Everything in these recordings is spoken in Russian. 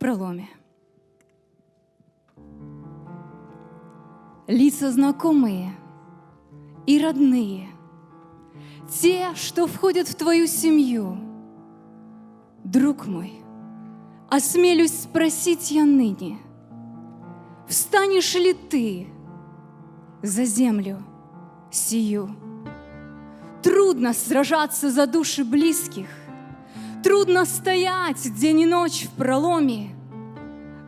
проломе. Лица знакомые и родные, те, что входят в твою семью. Друг мой, осмелюсь спросить я ныне, встанешь ли ты за землю сию? Трудно сражаться за души близких, Трудно стоять день и ночь в проломе.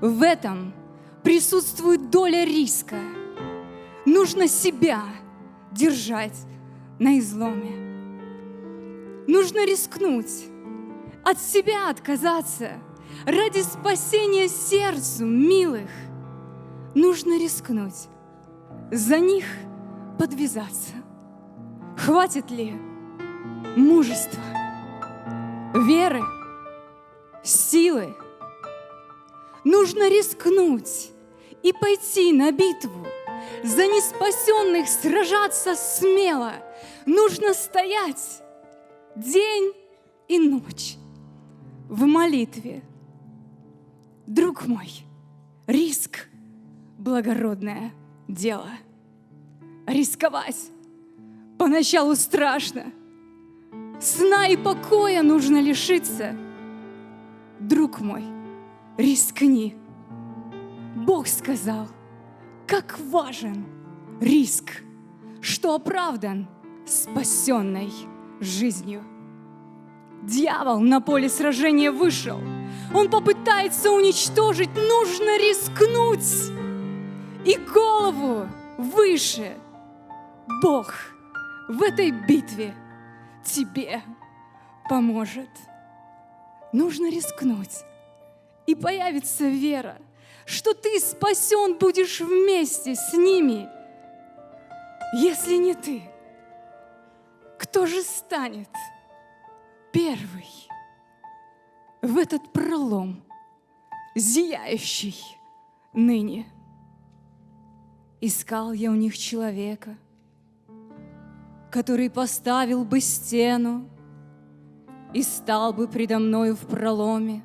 В этом присутствует доля риска. Нужно себя держать на изломе. Нужно рискнуть, от себя отказаться ради спасения сердцу милых. Нужно рискнуть, за них подвязаться. Хватит ли мужества? Веры, силы. Нужно рискнуть и пойти на битву, за неспасенных сражаться смело. Нужно стоять день и ночь в молитве. Друг мой, риск – благородное дело. Рисковать поначалу страшно – Сна и покоя нужно лишиться. Друг мой, рискни. Бог сказал, как важен риск, что оправдан спасенной жизнью. Дьявол на поле сражения вышел. Он попытается уничтожить, нужно рискнуть. И голову выше. Бог в этой битве – тебе поможет. Нужно рискнуть, и появится вера, что ты спасен будешь вместе с ними. Если не ты, кто же станет первый в этот пролом, зияющий ныне? Искал я у них человека — который поставил бы стену и стал бы предо мною в проломе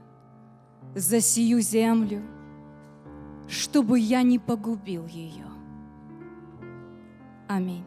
за сию землю, чтобы я не погубил ее. Аминь.